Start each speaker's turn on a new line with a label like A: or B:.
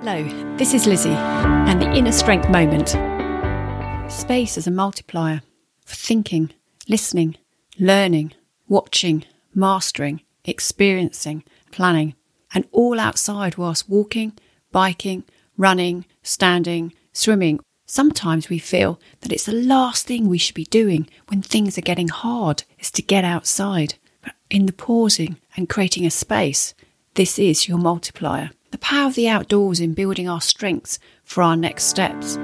A: Hello, this is Lizzie and the Inner Strength Moment. Space as a multiplier for thinking, listening, learning, watching, mastering, experiencing, planning, and all outside whilst walking, biking, running, standing, swimming. Sometimes we feel that it's the last thing we should be doing when things are getting hard is to get outside. But in the pausing and creating a space, this is your multiplier. The power of the outdoors in building our strengths for our next steps